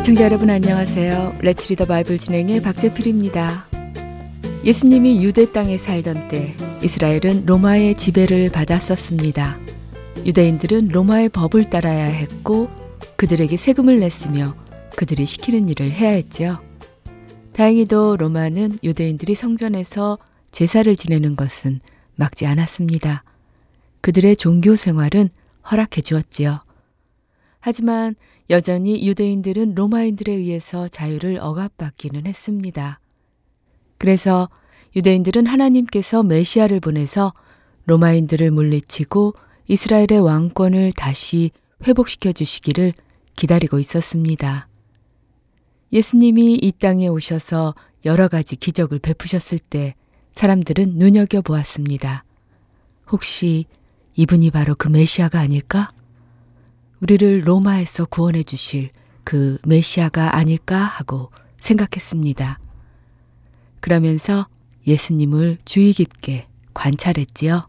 애청자 여러분 안녕하세요. 레츠리더 바이블 진행의 박재필입니다. 예수님이 유대 땅에 살던 때 이스라엘은 로마의 지배를 받았었습니다. 유대인들은 로마의 법을 따라야 했고 그들에게 세금을 냈으며 그들이 시키는 일을 해야 했지요. 다행히도 로마는 유대인들이 성전에서 제사를 지내는 것은 막지 않았습니다. 그들의 종교 생활은 허락해 주었지요. 하지만 여전히 유대인들은 로마인들에 의해서 자유를 억압받기는 했습니다. 그래서 유대인들은 하나님께서 메시아를 보내서 로마인들을 물리치고 이스라엘의 왕권을 다시 회복시켜 주시기를 기다리고 있었습니다. 예수님이 이 땅에 오셔서 여러 가지 기적을 베푸셨을 때 사람들은 눈여겨보았습니다. 혹시 이분이 바로 그 메시아가 아닐까? 우리를 로마에서 구원해 주실 그 메시아가 아닐까 하고 생각했습니다. 그러면서 예수님을 주의 깊게 관찰했지요.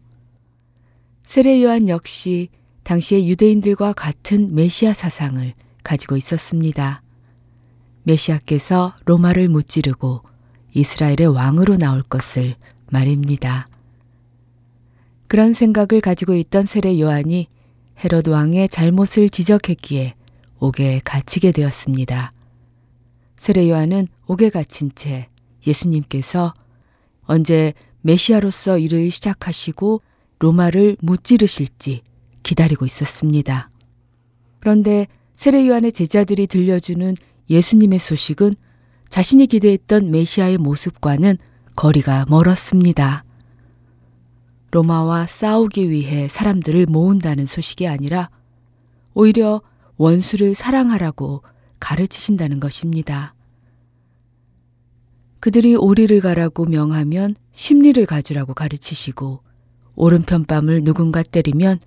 세례 요한 역시 당시의 유대인들과 같은 메시아 사상을 가지고 있었습니다. 메시아께서 로마를 무찌르고 이스라엘의 왕으로 나올 것을 말입니다. 그런 생각을 가지고 있던 세례 요한이 헤롯 왕의 잘못을 지적했기에 옥에 갇히게 되었습니다. 세례 요한은 옥에 갇힌 채 예수님께서 언제 메시아로서 일을 시작하시고 로마를 무찌르실지 기다리고 있었습니다. 그런데 세례 요한의 제자들이 들려주는 예수님의 소식은 자신이 기대했던 메시아의 모습과는 거리가 멀었습니다. 로마와 싸우기 위해 사람들을 모은다는 소식이 아니라 오히려 원수를 사랑하라고 가르치신다는 것입니다. 그들이 오리를 가라고 명하면 심리를 가지라고 가르치시고 오른편 뺨을 누군가 때리면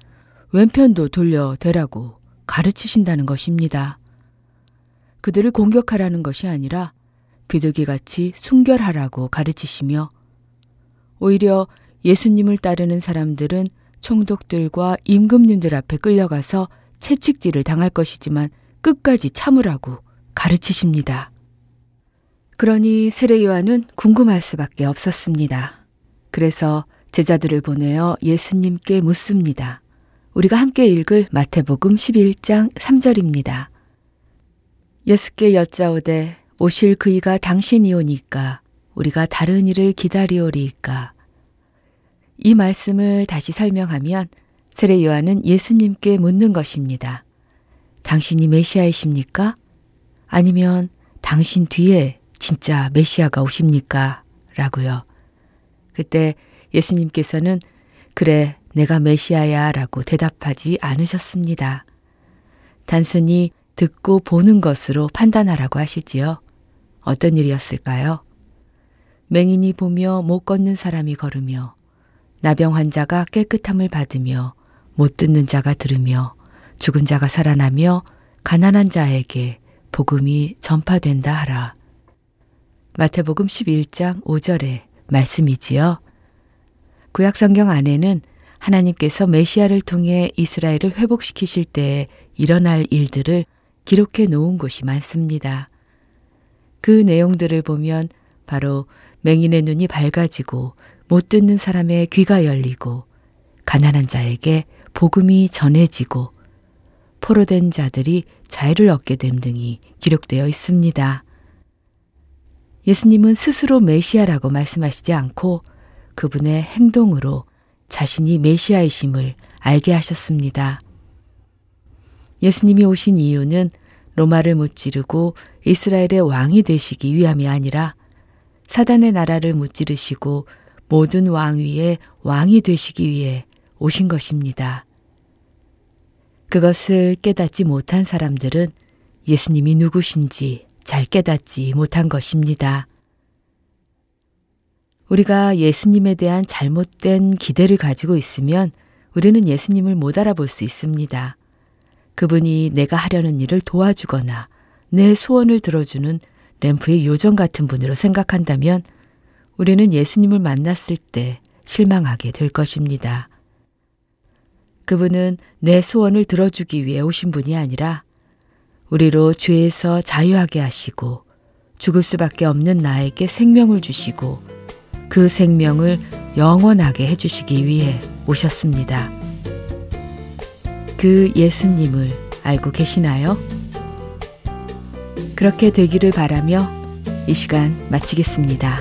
왼편도 돌려 대라고 가르치신다는 것입니다. 그들을 공격하라는 것이 아니라 비둘기같이 순결하라고 가르치시며 오히려 예수님을 따르는 사람들은 총독들과 임금님들 앞에 끌려가서 채찍질을 당할 것이지만 끝까지 참으라고 가르치십니다. 그러니 세례 요한은 궁금할 수밖에 없었습니다. 그래서 제자들을 보내어 예수님께 묻습니다. 우리가 함께 읽을 마태복음 11장 3절입니다. 예수께 여짜오되 오실 그이가 당신이오니까 우리가 다른 일을 기다리오리이까 이 말씀을 다시 설명하면 세례 요한은 예수님께 묻는 것입니다. 당신이 메시아이십니까? 아니면 당신 뒤에 진짜 메시아가 오십니까? 라고요. 그때 예수님께서는 그래, 내가 메시아야 라고 대답하지 않으셨습니다. 단순히 듣고 보는 것으로 판단하라고 하시지요. 어떤 일이었을까요? 맹인이 보며 못 걷는 사람이 걸으며 나병 환자가 깨끗함을 받으며 못 듣는 자가 들으며 죽은 자가 살아나며 가난한 자에게 복음이 전파된다 하라. 마태복음 11장 5절의 말씀이지요. 구약 성경 안에는 하나님께서 메시아를 통해 이스라엘을 회복시키실 때에 일어날 일들을 기록해 놓은 곳이 많습니다. 그 내용들을 보면 바로 맹인의 눈이 밝아지고 못 듣는 사람의 귀가 열리고 가난한 자에게 복음이 전해지고 포로된 자들이 자유를 얻게 됨 등이 기록되어 있습니다. 예수님은 스스로 메시아라고 말씀하시지 않고 그분의 행동으로 자신이 메시아이심을 알게 하셨습니다. 예수님이 오신 이유는 로마를 무찌르고 이스라엘의 왕이 되시기 위함이 아니라 사단의 나라를 무찌르시고 모든 왕 위에 왕이 되시기 위해 오신 것입니다. 그것을 깨닫지 못한 사람들은 예수님이 누구신지 잘 깨닫지 못한 것입니다. 우리가 예수님에 대한 잘못된 기대를 가지고 있으면 우리는 예수님을 못 알아볼 수 있습니다. 그분이 내가 하려는 일을 도와주거나 내 소원을 들어주는 램프의 요정 같은 분으로 생각한다면 우리는 예수님을 만났을 때 실망하게 될 것입니다. 그분은 내 소원을 들어주기 위해 오신 분이 아니라 우리로 죄에서 자유하게 하시고 죽을 수밖에 없는 나에게 생명을 주시고 그 생명을 영원하게 해주시기 위해 오셨습니다. 그 예수님을 알고 계시나요? 그렇게 되기를 바라며 이 시간 마치겠습니다.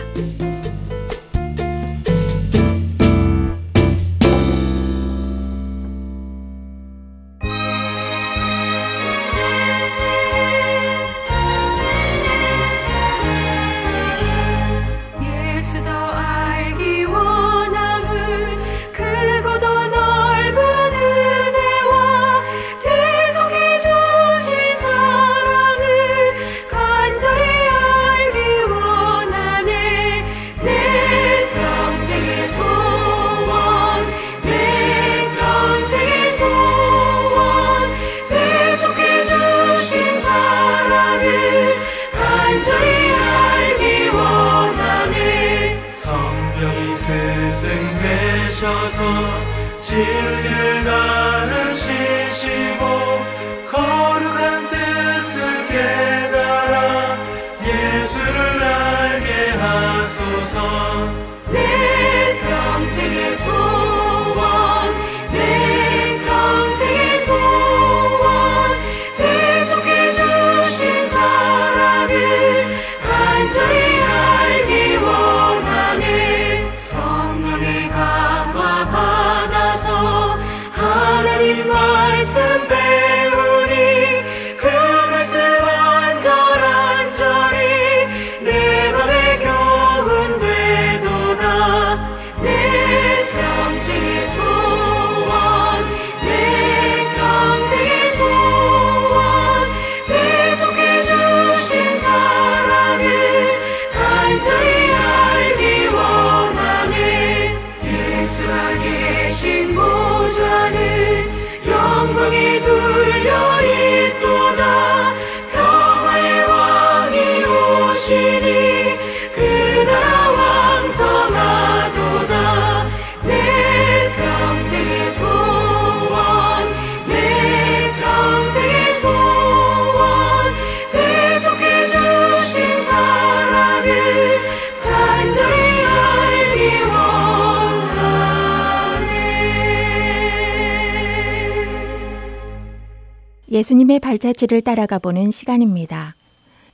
예수님의 발자취를 따라가 보는 시간입니다.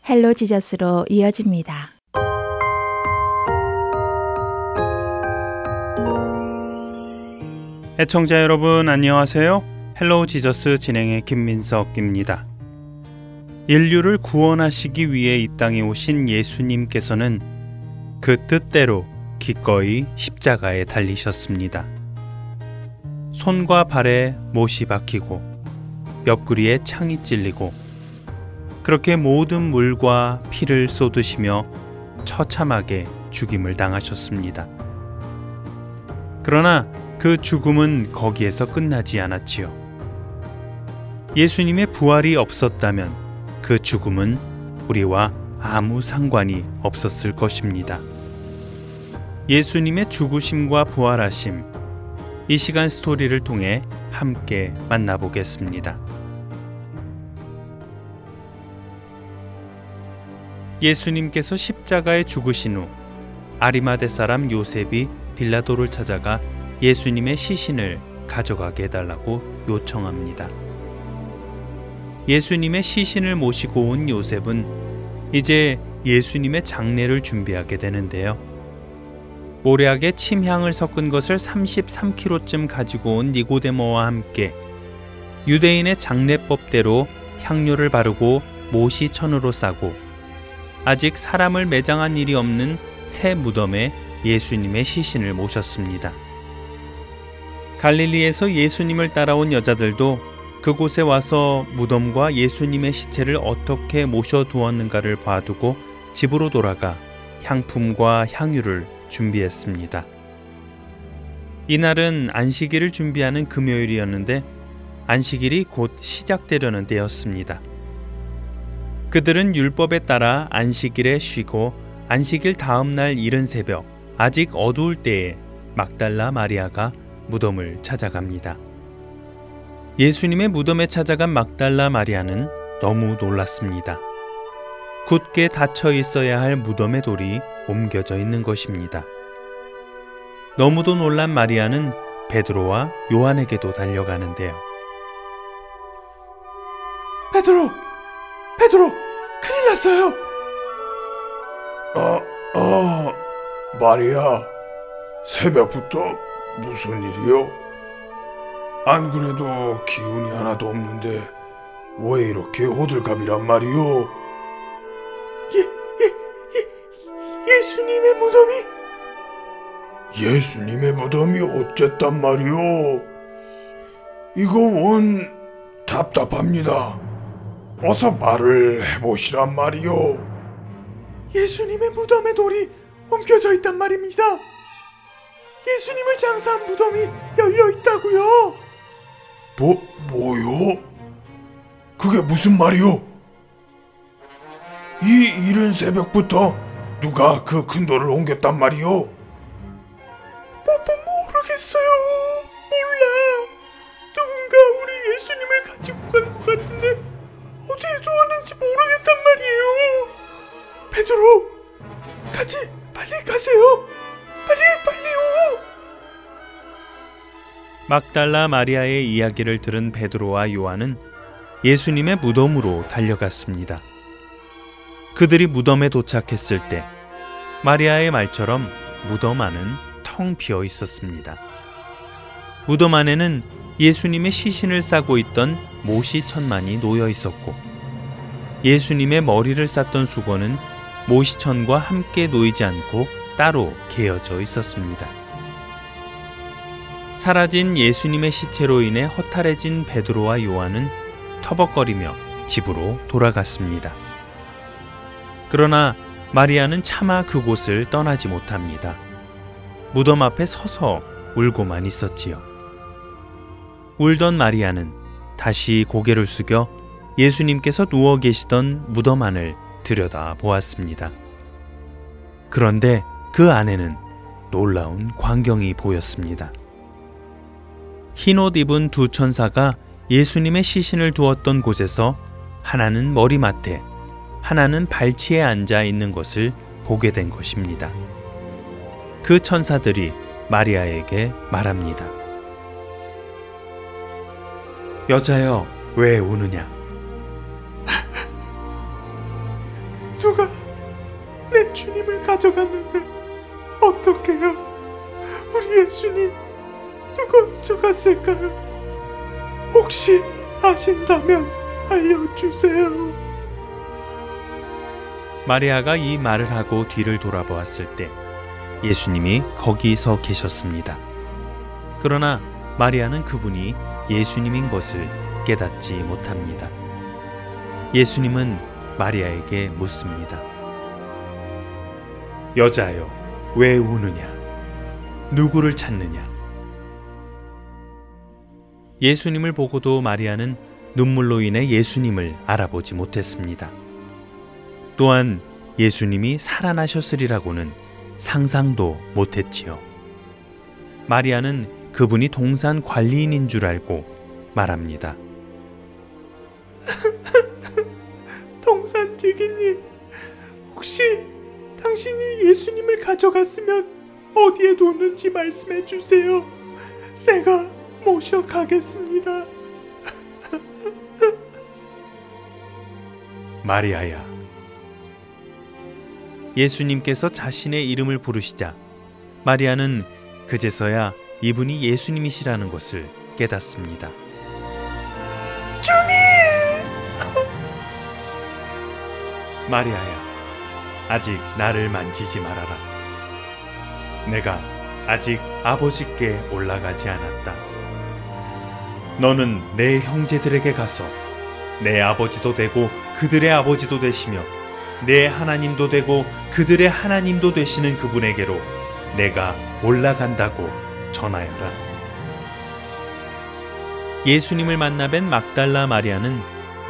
Hello Jesus로 이어집니다. 애청자 여러분 안녕하세요. Hello Jesus 진행의 김민석입니다. 인류를 구원하시기 위해 이 땅에 오신 예수님께서는 그 뜻대로 기꺼이 십자가에 달리셨습니다. 손과 발에 못이 박히고 옆구리에 창이 찔리고 그렇게 모든 물과 피를 쏟으시며 처참하게 죽임을 당하셨습니다. 그러나 그 죽음은 거기에서 끝나지 않았지요. 예수님의 부활이 없었다면 그 죽음은 우리와 아무 상관이 없었을 것입니다. 예수님의 죽으심과 부활하심, 이 시간 스토리를 통해 함께 만나보겠습니다. 예수님께서 십자가에 죽으신 후 아리마대 사람 요셉이 빌라도를 찾아가 예수님의 시신을 가져가게 해달라고 요청합니다. 예수님의 시신을 모시고 온 요셉은 이제 예수님의 장례를 준비하게 되는데요. 모략에 침향을 섞은 것을 33kg쯤 가지고 온 니고데모와 함께 유대인의 장례법대로 향료를 바르고 못이 천으로 싸고 아직 사람을 매장한 일이 없는 새 무덤에 예수님의 시신을 모셨습니다. 갈릴리에서 예수님을 따라온 여자들도 그곳에 와서 무덤과 예수님의 시체를 어떻게 모셔 두었는가를 봐두고 집으로 돌아가 향품과 향유를 준비했습니다. 이날은 안식일을 준비하는 금요일이었는데 안식일이 곧 시작되려는 때였습니다. 그들은 율법에 따라 안식일에 쉬고 안식일 다음 날 이른 새벽 아직 어두울 때에 막달라 마리아가 무덤을 찾아갑니다. 예수님의 무덤에 찾아간 막달라 마리아는 너무 놀랐습니다. 굳게 닫혀 있어야 할 무덤의 돌이 옮겨져 있는 것입니다. 너무도 놀란 마리아는 베드로와 요한에게도 달려가는데요. 베드로! 베드로! 큰일 났어요! 아, 아, 마리아. 새벽부터 무슨 일이요? 안 그래도 기운이 하나도 없는데 왜 이렇게 호들갑이란 말이요? 예, 예수님의 무덤이 예수님의 무덤이 어쨌단 말이오? 이거 원 답답합니다. 어서 말을 해보시란 말이오. 예수님의 무덤에 돌이 옮겨져 있단 말입니다. 예수님을 장사한 무덤이 열려 있다고요. 뭐 뭐요? 그게 무슨 말이오? 이 이른 새벽부터 누가 그 큰 돌을 옮겼단 말이오? 뭐, 뭐 모르겠어요. 몰라. 누군가 우리 예수님을 가지고 간 것 같은데 어디에 두었는지 모르겠단 말이에요. 베드로, 같이 빨리 가세요. 빨리 빨리요. 막달라 마리아의 이야기를 들은 베드로와 요한은 예수님의 무덤으로 달려갔습니다. 그들이 무덤에 도착했을 때 마리아의 말처럼 무덤 안은 텅 비어 있었습니다. 무덤 안에는 예수님의 시신을 싸고 있던 모시 천만이 놓여 있었고 예수님의 머리를 쌌던 수건은 모시천과 함께 놓이지 않고 따로 개어져 있었습니다. 사라진 예수님의 시체로 인해 허탈해진 베드로와 요한은 터벅거리며 집으로 돌아갔습니다. 그러나 마리아는 차마 그곳을 떠나지 못합니다. 무덤 앞에 서서 울고만 있었지요. 울던 마리아는 다시 고개를 숙여 예수님께서 누워 계시던 무덤 안을 들여다 보았습니다. 그런데 그 안에는 놀라운 광경이 보였습니다. 흰옷 입은 두 천사가 예수님의 시신을 두었던 곳에서 하나는 머리맡에 하나는 발치에 앉아 있는 것을 보게 된 것입니다. 그 천사들이 마리아에게 말합니다. 여자여, 왜 우느냐? 누가 내 주님을 가져갔는데 어떡해요? 우리 예수님 누가 훔쳐갔을까요? 혹시 아신다면 알려주세요. 마리아가 이 말을 하고 뒤를 돌아보았을 때 예수님이 거기 서 계셨습니다. 그러나 마리아는 그분이 예수님인 것을 깨닫지 못합니다. 예수님은 마리아에게 묻습니다. 여자여, 왜 우느냐? 누구를 찾느냐? 예수님을 보고도 마리아는 눈물로 인해 예수님을 알아보지 못했습니다. 또한 예수님이 살아나셨으리라고는 상상도 못했지요. 마리아는 그분이 동산 관리인인 줄 알고 말합니다. 동산 지기님, 혹시 당신이 예수님을 가져갔으면 어디에 뒀는지 말씀해 주세요. 내가 모셔 가겠습니다. 마리아야. 예수님께서 자신의 이름을 부르시자 마리아는 그제서야 이분이 예수님이시라는 것을 깨닫습니다. 마리아야, 아직 나를 만지지 말아라. 내가 아직 아버지께 올라가지 않았다. 너는 내 형제들에게 가서 내 아버지도 되고 그들의 아버지도 되시며 내 하나님도 되고 그들의 하나님도 되시는 그분에게로 내가 올라간다고 전하여라. 예수님을 만나 뵌 막달라 마리아는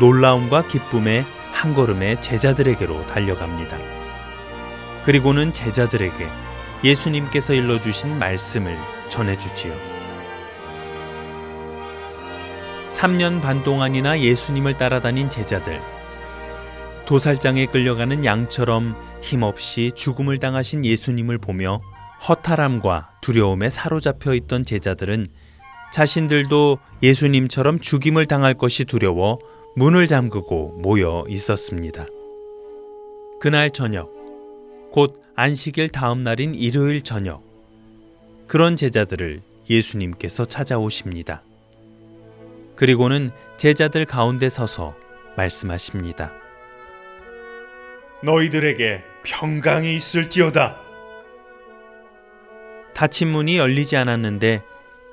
놀라움과 기쁨에 한 걸음에 제자들에게로 달려갑니다. 그리고는 제자들에게 예수님께서 일러주신 말씀을 전해주지요. 3년 반 동안이나 예수님을 따라다닌 제자들. 도살장에 끌려가는 양처럼 힘없이 죽음을 당하신 예수님을 보며 허탈함과 두려움에 사로잡혀 있던 제자들은 자신들도 예수님처럼 죽임을 당할 것이 두려워 문을 잠그고 모여 있었습니다. 그날 저녁, 곧 안식일 다음 날인 일요일 저녁, 그런 제자들을 예수님께서 찾아오십니다. 그리고는 제자들 가운데 서서 말씀하십니다. 너희들에게 평강이 있을지어다. 닫힌 문이 열리지 않았는데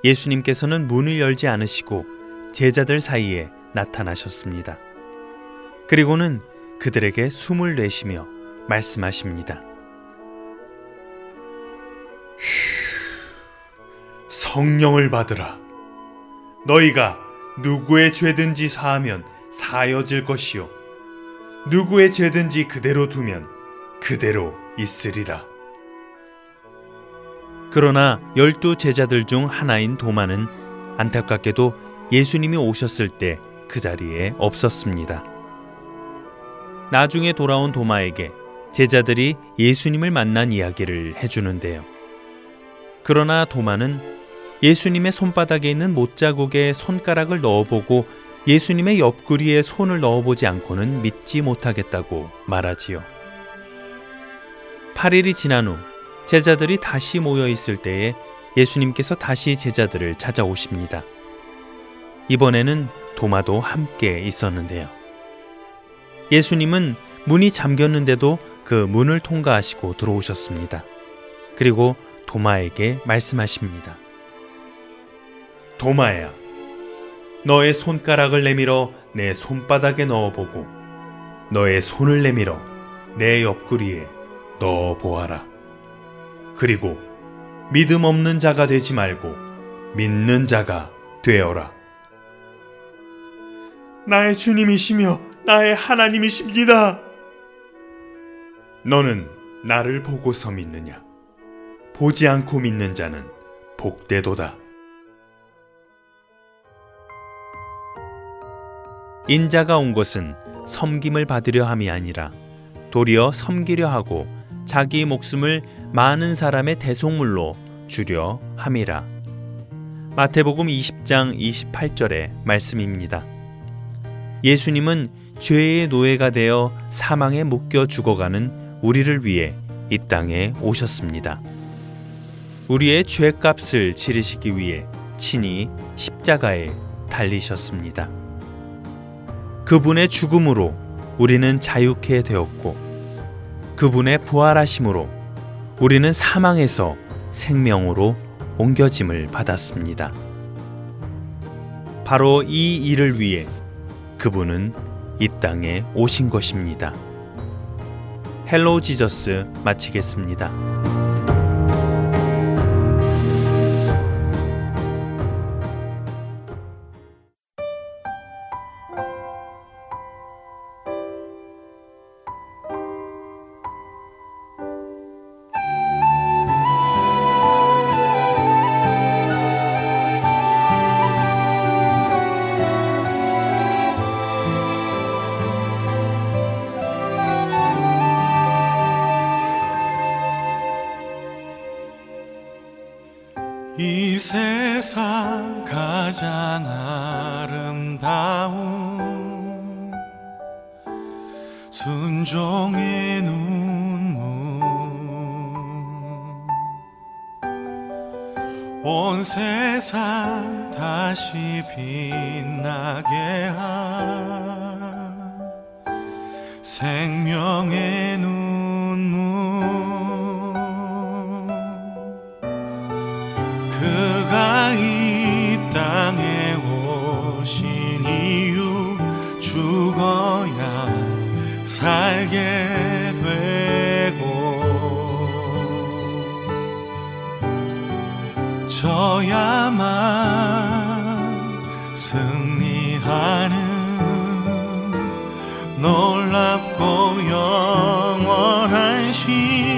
예수님께서는 문을 열지 않으시고 제자들 사이에 나타나셨습니다. 그리고는 그들에게 숨을 내쉬며 말씀하십니다. 성령을 받으라. 너희가 누구의 죄든지 사하면 사여질 것이요. 누구의 죄든지 그대로 두면 그대로 있으리라. 그러나 열두 제자들 중 하나인 도마는 안타깝게도 예수님이 오셨을 때 그 자리에 없었습니다. 나중에 돌아온 도마에게 제자들이 예수님을 만난 이야기를 해주는데요. 그러나 도마는 예수님의 손바닥에 있는 못자국에 손가락을 넣어보고 예수님의 옆구리에 손을 넣어보지 않고는 믿지 못하겠다고 말하지요. 8일이 지난 후 제자들이 다시 모여 있을 때에 예수님께서 다시 제자들을 찾아오십니다. 이번에는 도마도 함께 있었는데요. 예수님은 문이 잠겼는데도 그 문을 통과하시고 들어오셨습니다. 그리고 도마에게 말씀하십니다. 도마야, 너의 손가락을 내밀어 내 손바닥에 넣어보고 너의 손을 내밀어 내 옆구리에 넣어보아라. 그리고 믿음 없는 자가 되지 말고 믿는 자가 되어라. 나의 주님이시며 나의 하나님이십니다. 너는 나를 보고서 믿느냐? 보지 않고 믿는 자는 복되도다. 인자가 온 것은 섬김을 받으려 함이 아니라 도리어 섬기려 하고 자기 목숨을 많은 사람의 대속물로 주려 함이라. 마태복음 20장 28절의 말씀입니다. 예수님은 죄의 노예가 되어 사망에 묶여 죽어가는 우리를 위해 이 땅에 오셨습니다. 우리의 죄값을 치르시기 위해 친히 십자가에 달리셨습니다. 그분의 죽음으로 우리는 자유케 되었고 그분의 부활하심으로 우리는 사망에서 생명으로 옮겨짐을 받았습니다. 바로 이 일을 위해 그분은 이 땅에 오신 것입니다. Hello Jesus 마치겠습니다.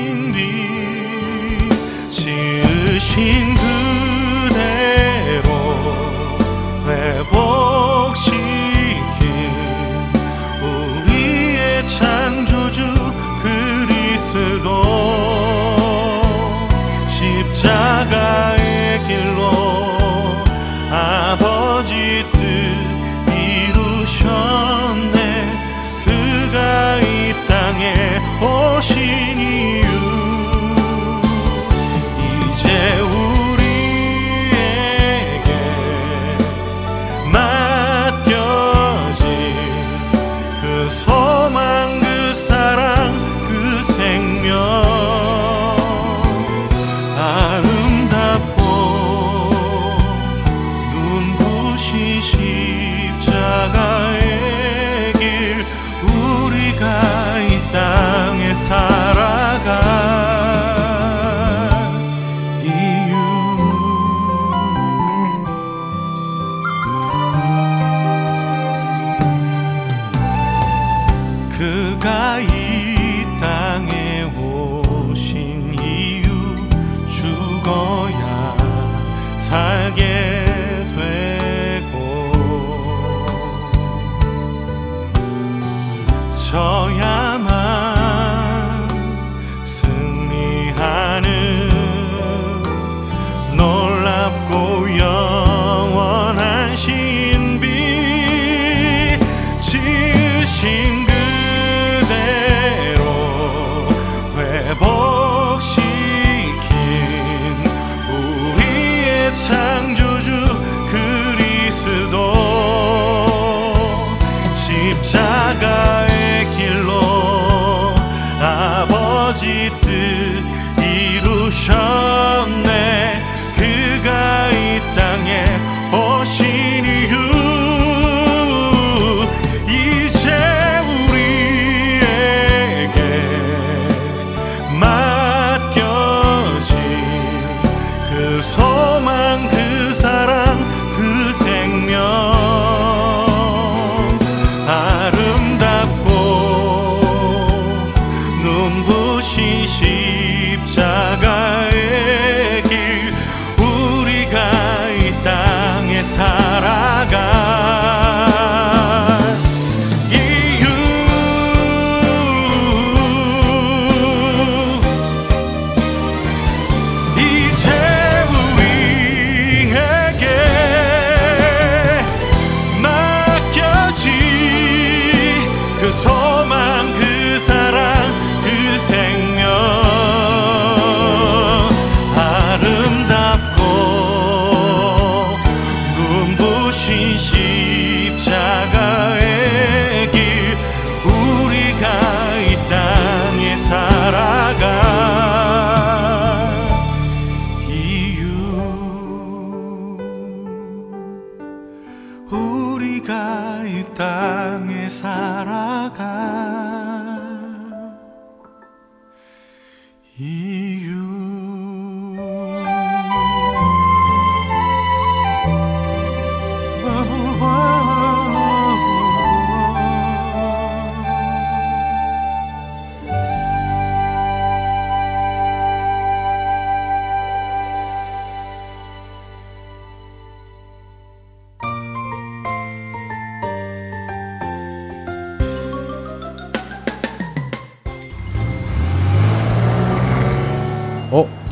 心里，今 ứa. 땅에 살아가. 이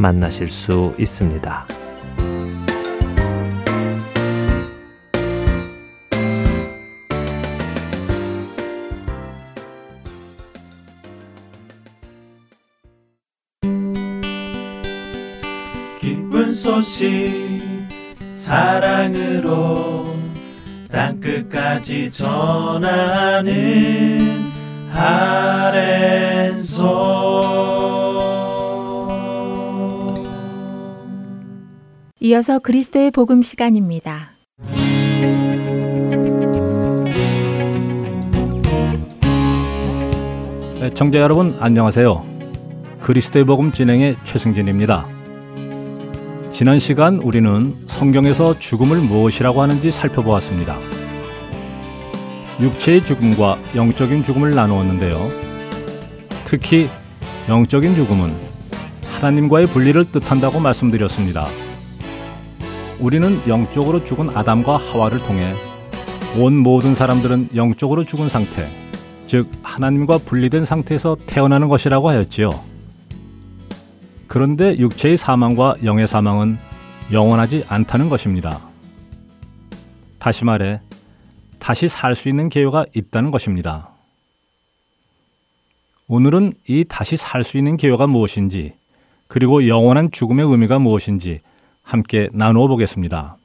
만나실 수 있습니다. 기쁜 소식 사랑으로 땅끝까지 전하는 아랜소 이어서 그리스도의 복음 시간입니다. 청자 여러분 안녕하세요. 그리스도의 복음 진행의 최승진입니다. 지난 시간 우리는 성경에서 죽음을 무엇이라고 하는지 살펴보았습니다. 육체의 죽음과 영적인 죽음을 나누었는데요. 특히 영적인 죽음은 하나님과의 분리를 뜻한다고 말씀드렸습니다. 우리는 영적으로 죽은 아담과 하와를 통해 온 모든 사람들은 영적으로 죽은 상태, 즉 하나님과 분리된 상태에서 태어나는 것이라고 하였지요. 그런데 육체의 사망과 영의 사망은 영원하지 않다는 것입니다. 다시 말해 다시 살 수 있는 기회가 있다는 것입니다. 오늘은 이 다시 살 수 있는 기회가 무엇인지 그리고 영원한 죽음의 의미가 무엇인지 함께 나누어 보겠습니다.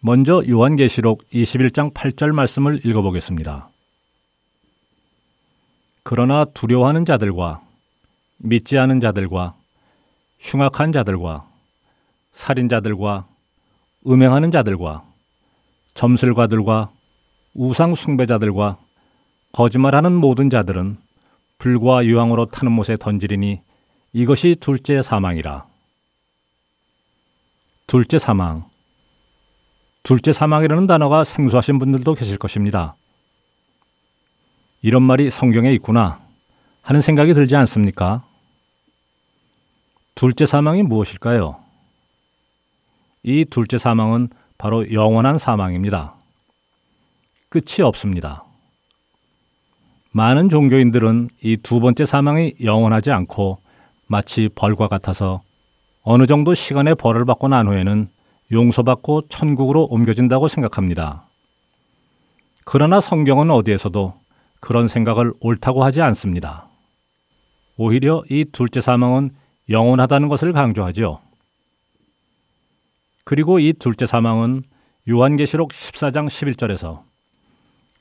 먼저 요한계시록 21장 8절 말씀을 읽어보겠습니다. 그러나 두려워하는 자들과 믿지 않은 자들과 흉악한 자들과 살인자들과 음행하는 자들과 점술가들과 우상 숭배자들과 거짓말하는 모든 자들은 불과 유황으로 타는 못에 던지리니 이것이 둘째 사망이라. 둘째 사망. 둘째 사망이라는 단어가 생소하신 분들도 계실 것입니다. 이런 말이 성경에 있구나 하는 생각이 들지 않습니까? 둘째 사망이 무엇일까요? 이 둘째 사망은 바로 영원한 사망입니다. 끝이 없습니다. 많은 종교인들은 이 두 번째 사망이 영원하지 않고 마치 벌과 같아서 어느 정도 시간의 벌을 받고 난 후에는 용서받고 천국으로 옮겨진다고 생각합니다. 그러나 성경은 어디에서도 그런 생각을 옳다고 하지 않습니다. 오히려 이 둘째 사망은 영원하다는 것을 강조하죠. 그리고 이 둘째 사망은 요한계시록 14장 11절에서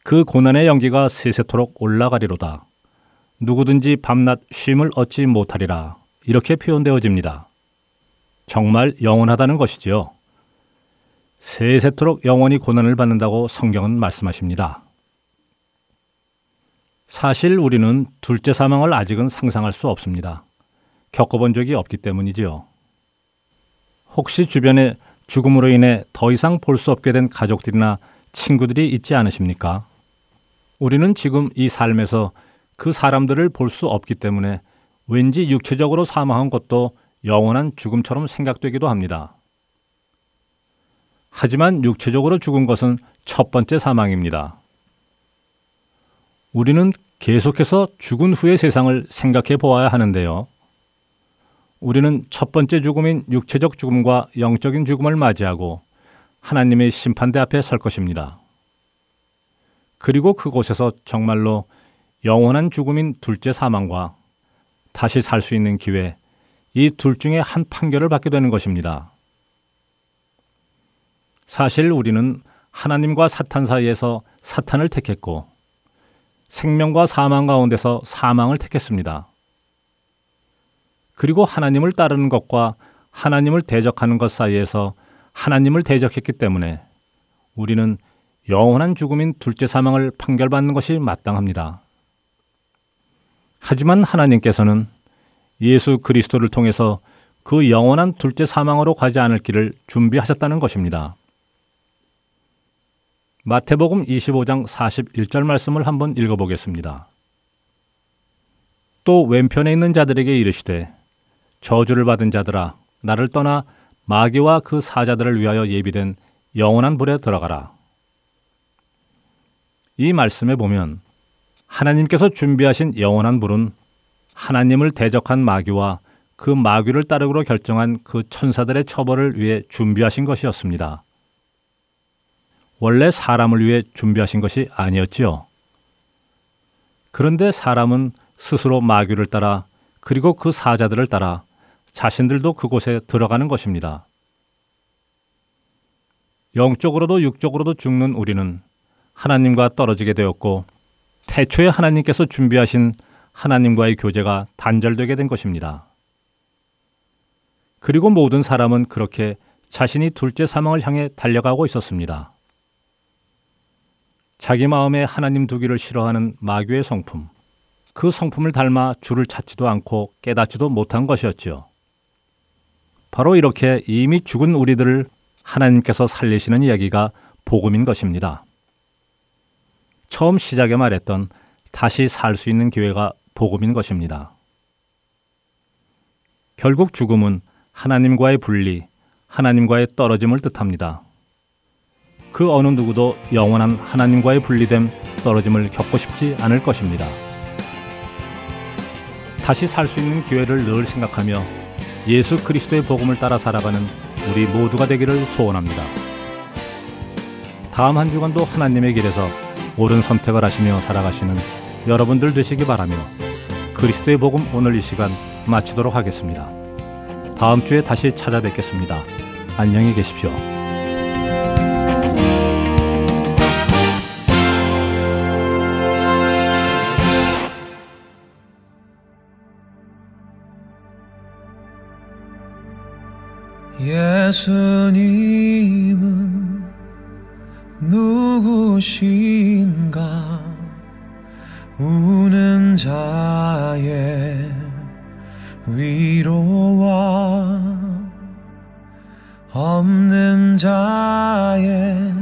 그 고난의 연기가 세세토록 올라가리로다. 누구든지 밤낮 쉼을 얻지 못하리라. 이렇게 표현되어집니다. 정말 영원하다는 것이지요. 세세토록 영원히 고난을 받는다고 성경은 말씀하십니다. 사실 우리는 둘째 사망을 아직은 상상할 수 없습니다. 겪어본 적이 없기 때문이지요. 혹시 주변에 죽음으로 인해 더 이상 볼 수 없게 된 가족들이나 친구들이 있지 않으십니까? 우리는 지금 이 삶에서 그 사람들을 볼 수 없기 때문에 왠지 육체적으로 사망한 것도 영원한 죽음처럼 생각되기도 합니다. 하지만 육체적으로 죽은 것은 첫 번째 사망입니다. 우리는 계속해서 죽은 후의 세상을 생각해 보아야 하는데요. 우리는 첫 번째 죽음인 육체적 죽음과 영적인 죽음을 맞이하고 하나님의 심판대 앞에 설 것입니다. 그리고 그곳에서 정말로 영원한 죽음인 둘째 사망과 다시 살 수 있는 기회, 이 둘 중에 한 판결을 받게 되는 것입니다. 사실 우리는 하나님과 사탄 사이에서 사탄을 택했고 생명과 사망 가운데서 사망을 택했습니다. 그리고 하나님을 따르는 것과 하나님을 대적하는 것 사이에서 하나님을 대적했기 때문에 우리는 영원한 죽음인 둘째 사망을 판결받는 것이 마땅합니다. 하지만 하나님께서는 예수 그리스도를 통해서 그 영원한 둘째 사망으로 가지 않을 길을 준비하셨다는 것입니다. 마태복음 25장 41절 말씀을 한번 읽어보겠습니다. 또 왼편에 있는 자들에게 이르시되 저주를 받은 자들아 나를 떠나 마귀와 그 사자들을 위하여 예비된 영원한 불에 들어가라. 이 말씀에 보면 하나님께서 준비하신 영원한 불은 하나님을 대적한 마귀와 그 마귀를 따르기로 결정한 그 천사들의 처벌을 위해 준비하신 것이었습니다. 원래 사람을 위해 준비하신 것이 아니었지요. 그런데 사람은 스스로 마귀를 따라 그리고 그 사자들을 따라 자신들도 그곳에 들어가는 것입니다. 영적으로도 육적으로도 죽는 우리는 하나님과 떨어지게 되었고 태초에 하나님께서 준비하신 하나님과의 교제가 단절되게 된 것입니다. 그리고 모든 사람은 그렇게 자신이 둘째 사망을 향해 달려가고 있었습니다. 자기 마음에 하나님 두기를 싫어하는 마귀의 성품, 그 성품을 닮아 주를 찾지도 않고 깨닫지도 못한 것이었지요. 바로 이렇게 이미 죽은 우리들을 하나님께서 살리시는 이야기가 복음인 것입니다. 처음 시작에 말했던 다시 살 수 있는 기회가 복음인 것입니다. 결국 죽음은 하나님과의 분리, 하나님과의 떨어짐을 뜻합니다. 그 어느 누구도 영원한 하나님과의 분리됨, 떨어짐을 겪고 싶지 않을 것입니다. 다시 살 수 있는 기회를 늘 생각하며 예수 그리스도의 복음을 따라 살아가는 우리 모두가 되기를 소원합니다. 다음 한 주간도 하나님의 길에서 옳은 선택을 하시며 살아가시는 여러분들 되시기 바라며 그리스도의 복음 오늘 이 시간 마치도록 하겠습니다. 다음 주에 다시 찾아뵙겠습니다. 안녕히 계십시오. 예수님은 누구신가 우는 자의 위로와 없는 자의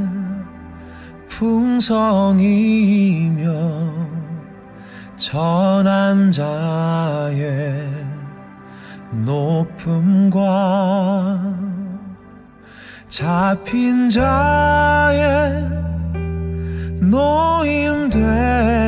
풍성이며 전한 자의 높음과 잡힌 자의 노임되고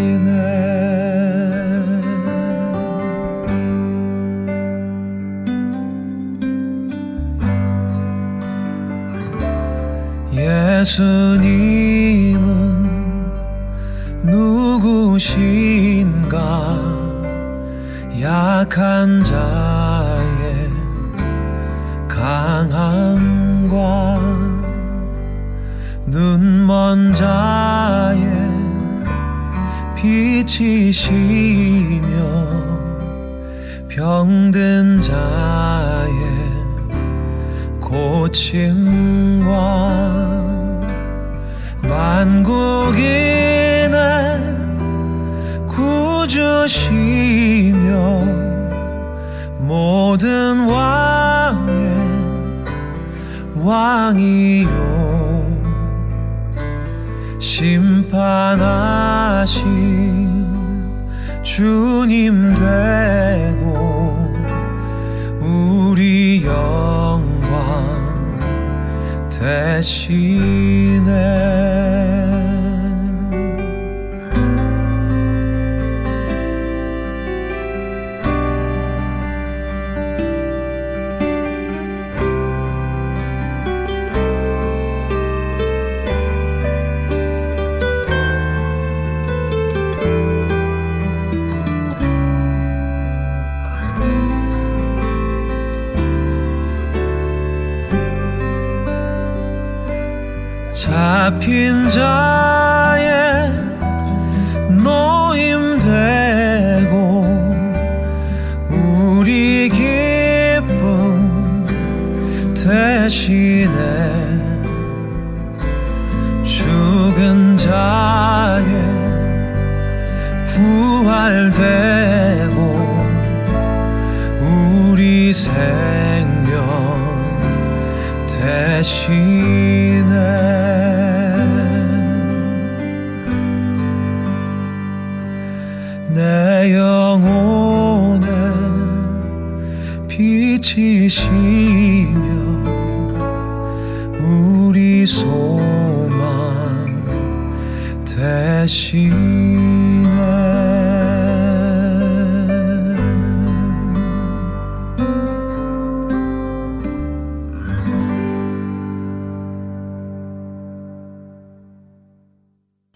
예수님은 누구신가? 약한 자의 강함과 눈먼 자의 빛이시며 병든 자의 고침과 만국인의 구주시며 모든 왕의 왕이요. 심판하신 주님 되고 우리 영광 대신 잡힌 자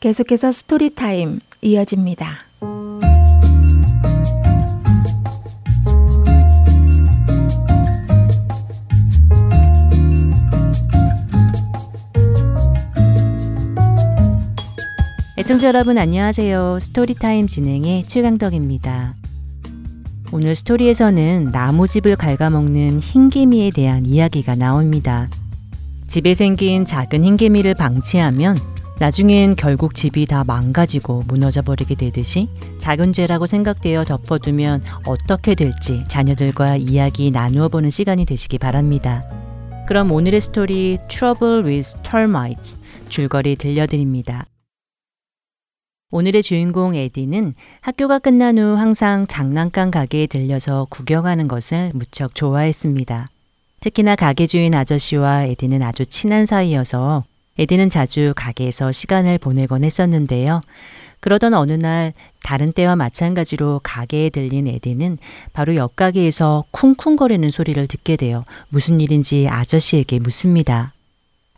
계속해서 Story Time 이어집니다. 애청자 여러분 안녕하세요. Story Time 진행의 최강덕입니다. 오늘 스토리에서는 나무집을 갉아먹는 흰개미에 대한 이야기가 나옵니다. 집에 생긴 작은 흰개미를 방치하면 나중엔 결국 집이 다 망가지고 무너져 버리게 되듯이 작은 죄라고 생각되어 덮어두면 어떻게 될지 자녀들과 이야기 나누어 보는 시간이 되시기 바랍니다. 그럼 오늘의 스토리 Trouble with Termites 줄거리 들려드립니다. 오늘의 주인공 에디는 학교가 끝난 후 항상 장난감 가게에 들려서 구경하는 것을 무척 좋아했습니다. 특히나 가게 주인 아저씨와 에디는 아주 친한 사이여서 에디는 자주 가게에서 시간을 보내곤 했었는데요. 그러던 어느 날 다른 때와 마찬가지로 가게에 들린 에디는 바로 옆 가게에서 쿵쿵거리는 소리를 듣게 되어 무슨 일인지 아저씨에게 묻습니다.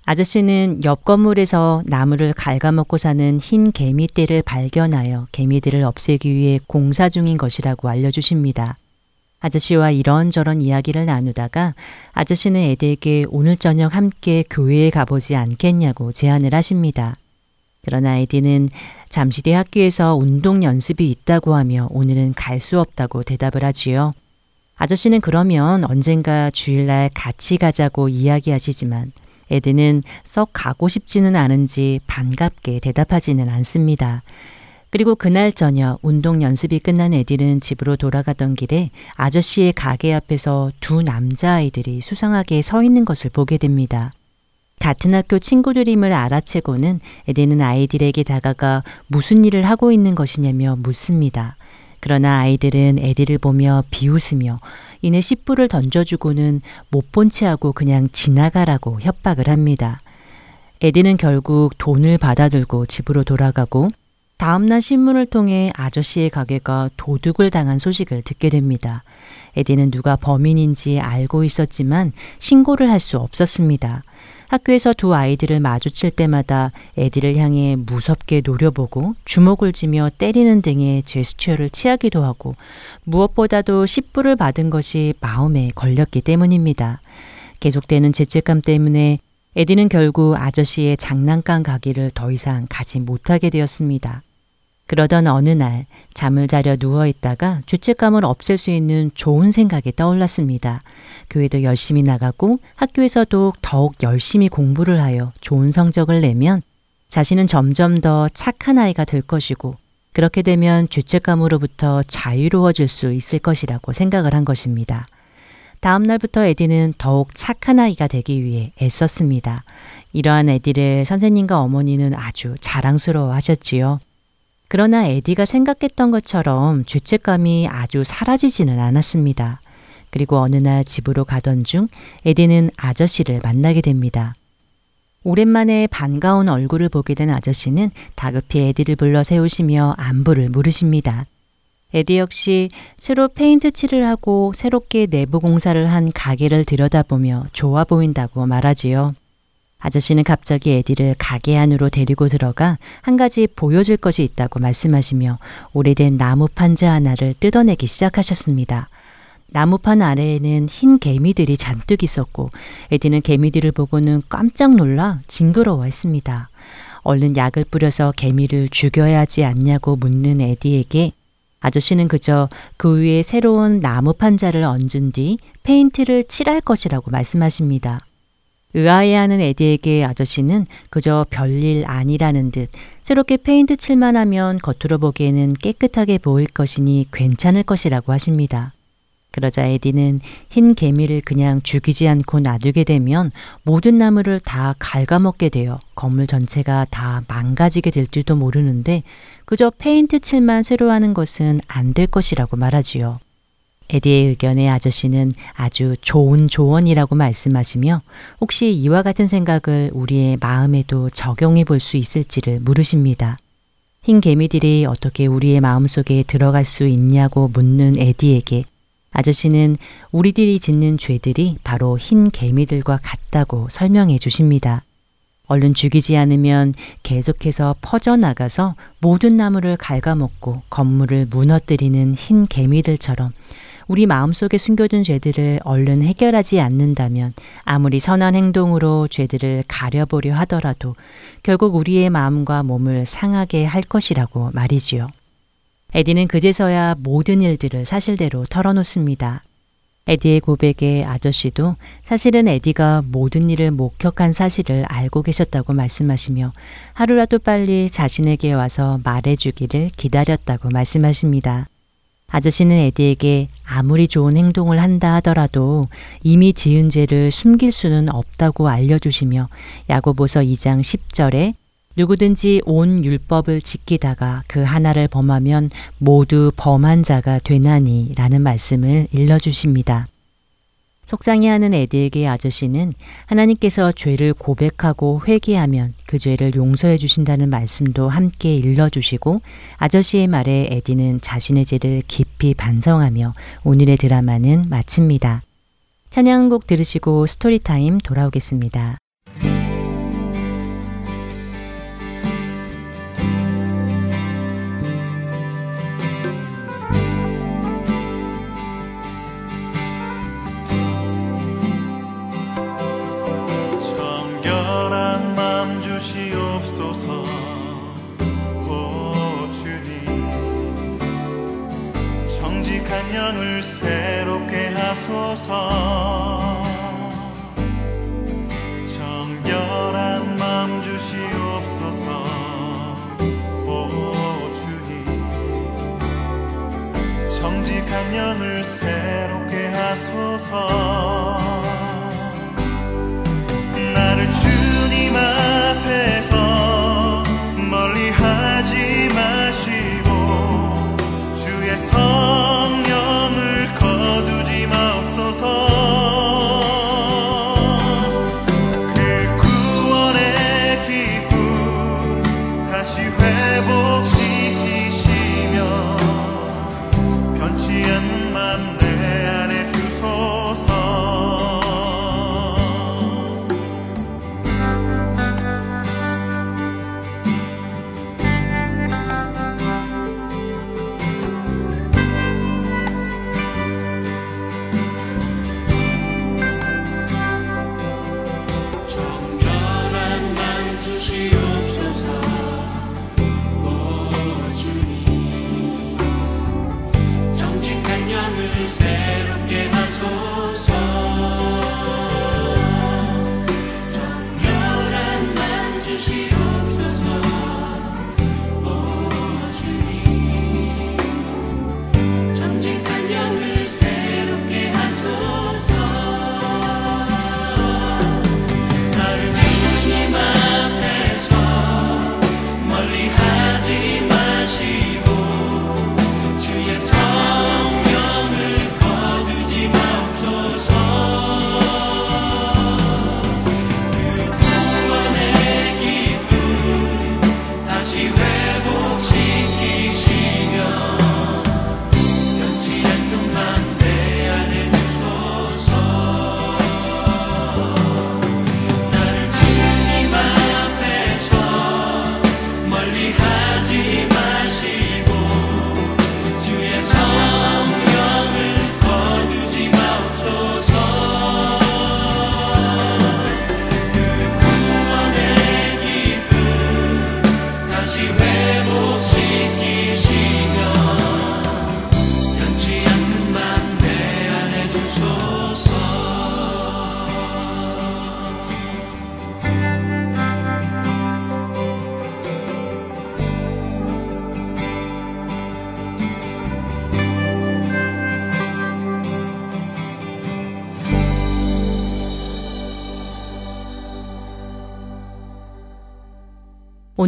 아저씨는 옆 건물에서 나무를 갉아먹고 사는 흰 개미떼를 발견하여 개미들을 없애기 위해 공사 중인 것이라고 알려주십니다. 아저씨와 이런저런 이야기를 나누다가 아저씨는 에디에게 오늘 저녁 함께 교회에 가보지 않겠냐고 제안을 하십니다. 그러나 에디는 잠시 뒤 학교에서 운동 연습이 있다고 하며 오늘은 갈 수 없다고 대답을 하지요. 아저씨는 그러면 언젠가 주일날 같이 가자고 이야기하시지만 에디는 썩 가고 싶지는 않은지 반갑게 대답하지는 않습니다. 그리고 그날 저녁 운동 연습이 끝난 에디는 집으로 돌아가던 길에 아저씨의 가게 앞에서 두 남자아이들이 수상하게 서 있는 것을 보게 됩니다. 같은 학교 친구들임을 알아채고는 에디는 아이들에게 다가가 무슨 일을 하고 있는 것이냐며 묻습니다. 그러나 아이들은 에디를 보며 비웃으며 이내 씨뿔을 던져주고는 못 본 채 하고 그냥 지나가라고 협박을 합니다. 에디는 결국 돈을 받아들고 집으로 돌아가고 다음날 신문을 통해 아저씨의 가게가 도둑을 당한 소식을 듣게 됩니다. 에디는 누가 범인인지 알고 있었지만 신고를 할 수 없었습니다. 학교에서 두 아이들을 마주칠 때마다 에디를 향해 무섭게 노려보고 주먹을 쥐며 때리는 등의 제스처를 취하기도 하고 무엇보다도 10불을 받은 것이 마음에 걸렸기 때문입니다. 계속되는 죄책감 때문에 에디는 결국 아저씨의 장난감 가게를 더 이상 가지 못하게 되었습니다. 그러던 어느 날 잠을 자려 누워 있다가 죄책감을 없앨 수 있는 좋은 생각이 떠올랐습니다. 교회도 열심히 나가고 학교에서도 더욱 열심히 공부를 하여 좋은 성적을 내면 자신은 점점 더 착한 아이가 될 것이고 그렇게 되면 죄책감으로부터 자유로워질 수 있을 것이라고 생각을 한 것입니다. 다음 날부터 에디는 더욱 착한 아이가 되기 위해 애썼습니다. 이러한 에디를 선생님과 어머니는 아주 자랑스러워 하셨지요. 그러나 에디가 생각했던 것처럼 죄책감이 아주 사라지지는 않았습니다. 그리고 어느 날 집으로 가던 중 에디는 아저씨를 만나게 됩니다. 오랜만에 반가운 얼굴을 보게 된 아저씨는 다급히 에디를 불러 세우시며 안부를 물으십니다. 에디 역시 새로 페인트 칠을 하고 새롭게 내부 공사를 한 가게를 들여다보며 좋아 보인다고 말하지요. 아저씨는 갑자기 에디를 가게 안으로 데리고 들어가 한 가지 보여줄 것이 있다고 말씀하시며 오래된 나무 판자 하나를 뜯어내기 시작하셨습니다. 나무판 아래에는 흰 개미들이 잔뜩 있었고 에디는 개미들을 보고는 깜짝 놀라 징그러워했습니다. 얼른 약을 뿌려서 개미를 죽여야 하지 않냐고 묻는 에디에게 아저씨는 그저 그 위에 새로운 나무 판자를 얹은 뒤 페인트를 칠할 것이라고 말씀하십니다. 의아해하는 에디에게 아저씨는 그저 별일 아니라는 듯 새롭게 페인트 칠만 하면 겉으로 보기에는 깨끗하게 보일 것이니 괜찮을 것이라고 하십니다. 그러자 에디는 흰 개미를 그냥 죽이지 않고 놔두게 되면 모든 나무를 다 갉아먹게 되어 건물 전체가 다 망가지게 될지도 모르는데 그저 페인트 칠만 새로 하는 것은 안 될 것이라고 말하지요. 에디의 의견에 아저씨는 아주 좋은 조언이라고 말씀하시며 혹시 이와 같은 생각을 우리의 마음에도 적용해 볼 수 있을지를 물으십니다. 흰 개미들이 어떻게 우리의 마음속에 들어갈 수 있냐고 묻는 에디에게 아저씨는 우리들이 짓는 죄들이 바로 흰 개미들과 같다고 설명해 주십니다. 얼른 죽이지 않으면 계속해서 퍼져나가서 모든 나무를 갉아먹고 건물을 무너뜨리는 흰 개미들처럼 우리 마음속에 숨겨둔 죄들을 얼른 해결하지 않는다면 아무리 선한 행동으로 죄들을 가려보려 하더라도 결국 우리의 마음과 몸을 상하게 할 것이라고 말이지요. 에디는 그제서야 모든 일들을 사실대로 털어놓습니다. 에디의 고백에 아저씨도 사실은 에디가 모든 일을 목격한 사실을 알고 계셨다고 말씀하시며 하루라도 빨리 자신에게 와서 말해주기를 기다렸다고 말씀하십니다. 아저씨는 에디에게 아무리 좋은 행동을 한다 하더라도 이미 지은 죄를 숨길 수는 없다고 알려주시며 야고보서 2장 10절에 누구든지 온 율법을 지키다가 그 하나를 범하면 모두 범한 자가 되나니 라는 말씀을 일러주십니다. 속상해하는 에디에게 아저씨는 하나님께서 죄를 고백하고 회개하면 그 죄를 용서해 주신다는 말씀도 함께 일러주시고 아저씨의 말에 에디는 자신의 죄를 깊이 반성하며 오늘의 드라마는 마칩니다. 찬양곡 들으시고 스토리타임 돌아오겠습니다. 생명을 새롭게 하소서. 정결한 마음 주시옵소서. 오 주님. 정직한 영을 새롭게 하소서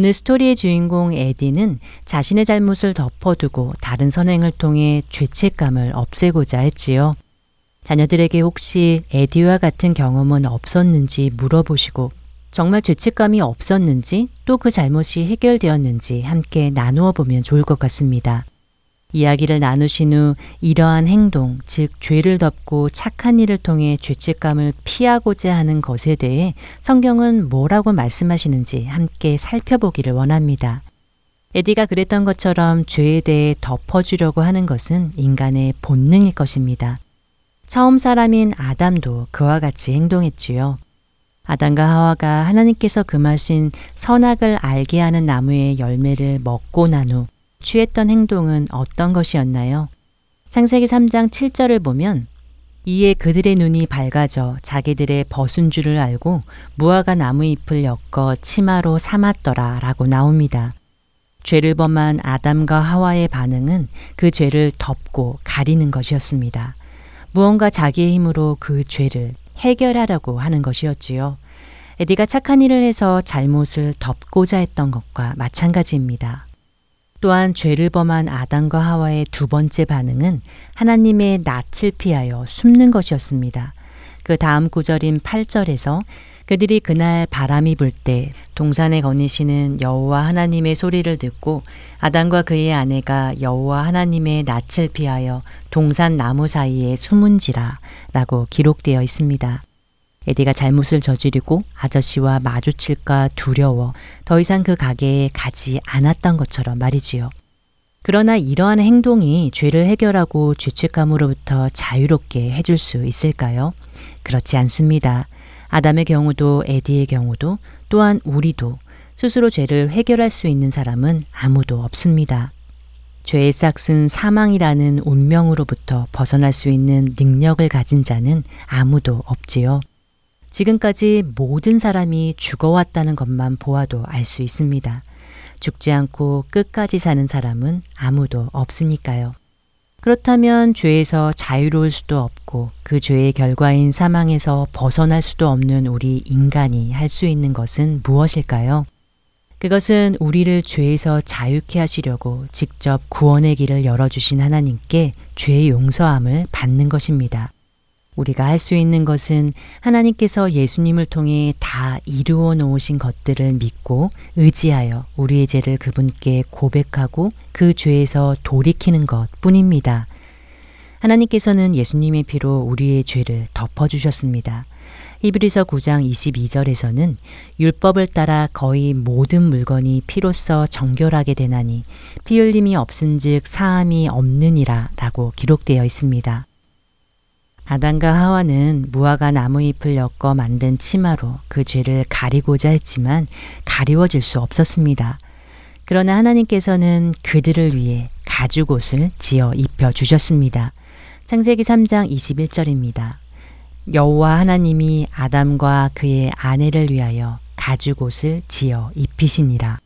오늘 스토리의 주인공 에디는 자신의 잘못을 덮어두고 다른 선행을 통해 죄책감을 없애고자 했지요. 자녀들에게 혹시 에디와 같은 경험은 없었는지 물어보시고 정말 죄책감이 없었는지 또 그 잘못이 해결되었는지 함께 나누어 보면 좋을 것 같습니다. 이야기를 나누신 후 이러한 행동, 즉 죄를 덮고 착한 일을 통해 죄책감을 피하고자 하는 것에 대해 성경은 뭐라고 말씀하시는지 함께 살펴보기를 원합니다. 에디가 그랬던 것처럼 죄에 대해 덮어주려고 하는 것은 인간의 본능일 것입니다. 처음 사람인 아담도 그와 같이 행동했지요. 아담과 하와가 하나님께서 금하신 선악을 알게 하는 나무의 열매를 먹고 난 후 취했던 행동은 어떤 것이었나요? 창세기 3장 7절을 보면 이에 그들의 눈이 밝아져 자기들의 벗은 줄을 알고 무화과 나무 잎을 엮어 치마로 삼았더라 라고 나옵니다. 죄를 범한 아담과 하와의 반응은 그 죄를 덮고 가리는 것이었습니다. 무언가 자기의 힘으로 그 죄를 해결하라고 하는 것이었지요. 에디가 착한 일을 해서 잘못을 덮고자 했던 것과 마찬가지입니다. 또한 죄를 범한 아담과 하와의 두 번째 반응은 하나님의 낯을 피하여 숨는 것이었습니다. 그 다음 구절인 8절에서 그들이 그날 바람이 불 때 동산에 거니시는 여호와 하나님의 소리를 듣고 아담과 그의 아내가 여호와 하나님의 낯을 피하여 동산 나무 사이에 숨은지라 라고 기록되어 있습니다. 에디가 잘못을 저지르고 아저씨와 마주칠까 두려워 더 이상 그 가게에 가지 않았던 것처럼 말이지요. 그러나 이러한 행동이 죄를 해결하고 죄책감으로부터 자유롭게 해줄 수 있을까요? 그렇지 않습니다. 아담의 경우도 에디의 경우도 또한 우리도 스스로 죄를 해결할 수 있는 사람은 아무도 없습니다. 죄의 싹슨 사망이라는 운명으로부터 벗어날 수 있는 능력을 가진 자는 아무도 없지요. 지금까지 모든 사람이 죽어왔다는 것만 보아도 알 수 있습니다. 죽지 않고 끝까지 사는 사람은 아무도 없으니까요. 그렇다면 죄에서 자유로울 수도 없고 그 죄의 결과인 사망에서 벗어날 수도 없는 우리 인간이 할 수 있는 것은 무엇일까요? 그것은 우리를 죄에서 자유케 하시려고 직접 구원의 길을 열어주신 하나님께 죄의 용서함을 받는 것입니다. 우리가 할 수 있는 것은 하나님께서 예수님을 통해 다 이루어 놓으신 것들을 믿고 의지하여 우리의 죄를 그분께 고백하고 그 죄에서 돌이키는 것 뿐입니다. 하나님께서는 예수님의 피로 우리의 죄를 덮어주셨습니다. 히브리서 9장 22절에서는 율법을 따라 거의 모든 물건이 피로써 정결하게 되나니 피 흘림이 없은즉 사함이 없느니라 라고 기록되어 있습니다. 아담과 하와는 무화과 나무 잎을 엮어 만든 치마로 그 죄를 가리고자 했지만 가리워질 수 없었습니다. 그러나 하나님께서는 그들을 위해 가죽 옷을 지어 입혀 주셨습니다. 창세기 3장 21절입니다. 여호와 하나님이 아담과 그의 아내를 위하여 가죽 옷을 지어 입히시니라.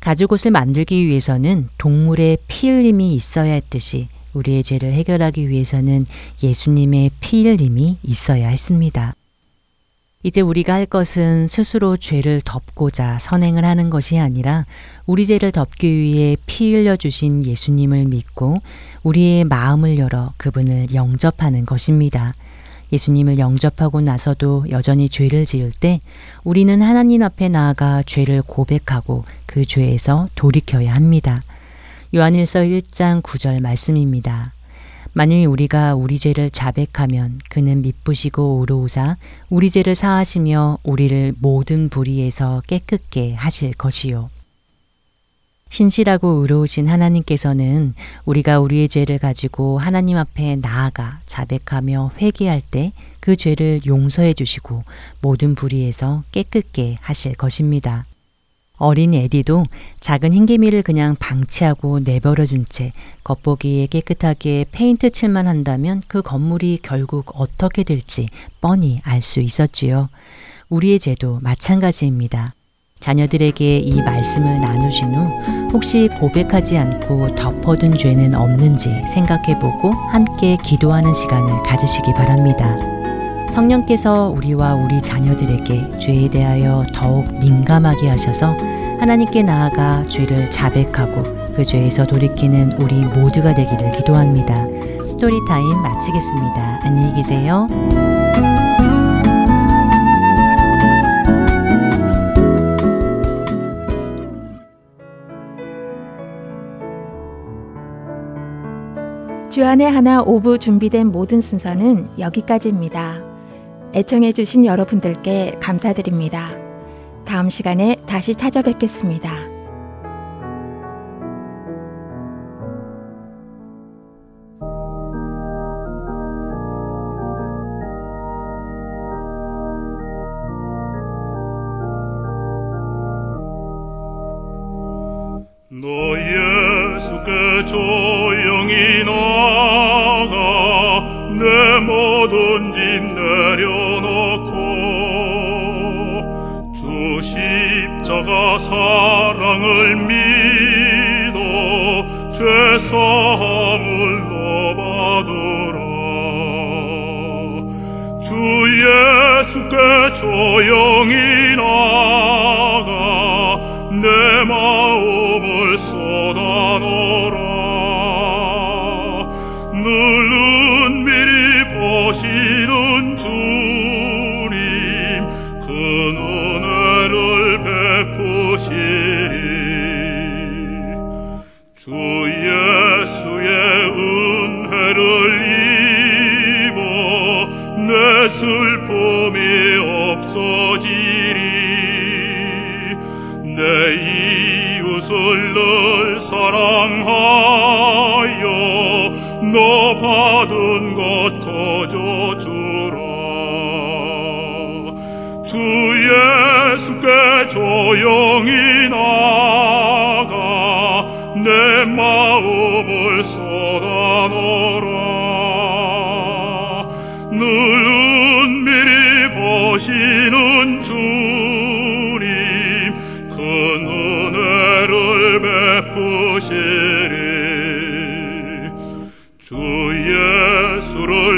가죽 옷을 만들기 위해서는 동물의 피 흘림이 있어야 했듯이 우리의 죄를 해결하기 위해서는 예수님의 피 흘림이 있어야 했습니다. 이제 우리가 할 것은 스스로 죄를 덮고자 선행을 하는 것이 아니라 우리 죄를 덮기 위해 피 흘려 주신 예수님을 믿고 우리의 마음을 열어 그분을 영접하는 것입니다. 예수님을 영접하고 나서도 여전히 죄를 지을 때 우리는 하나님 앞에 나아가 죄를 고백하고 그 죄에서 돌이켜야 합니다. 요한일서 1장 9절 말씀입니다. 만일 우리가 우리 죄를 자백하면 그는 미쁘시고 오로우사 우리 죄를 사하시며 우리를 모든 불의에서 깨끗게 하실 것이요. 신실하고 의로우신 하나님께서는 우리가 우리의 죄를 가지고 하나님 앞에 나아가 자백하며 회개할 때 그 죄를 용서해 주시고 모든 불의에서 깨끗게 하실 것입니다. 어린 에디도 작은 흰개미를 그냥 방치하고 내버려 둔 채 겉보기에 깨끗하게 페인트 칠만 한다면 그 건물이 결국 어떻게 될지 뻔히 알 수 있었지요. 우리의 죄도 마찬가지입니다. 자녀들에게 이 말씀을 나누신 후 혹시 고백하지 않고 덮어둔 죄는 없는지 생각해보고 함께 기도하는 시간을 가지시기 바랍니다. 성령께서 우리와 우리 자녀들에게 죄에 대하여 더욱 민감하게 하셔서 하나님께 나아가 죄를 자백하고 그 죄에서 돌이키는 우리 모두가 되기를 기도합니다. 스토리타임 마치겠습니다. 안녕히 계세요. 주안의 하나 오부 준비된 모든 순서는 여기까지입니다. 애청해주신 여러분들께 감사드립니다. 다음 시간에 다시 찾아뵙겠습니다.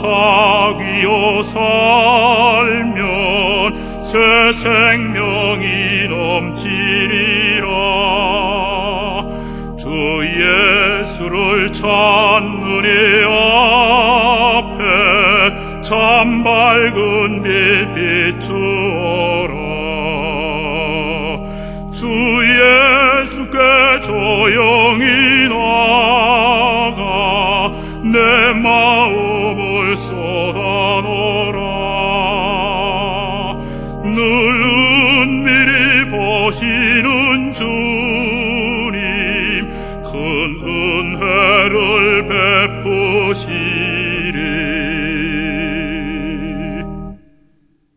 사귀어 살면 새 생명이 넘치리라. 주 예수를 찾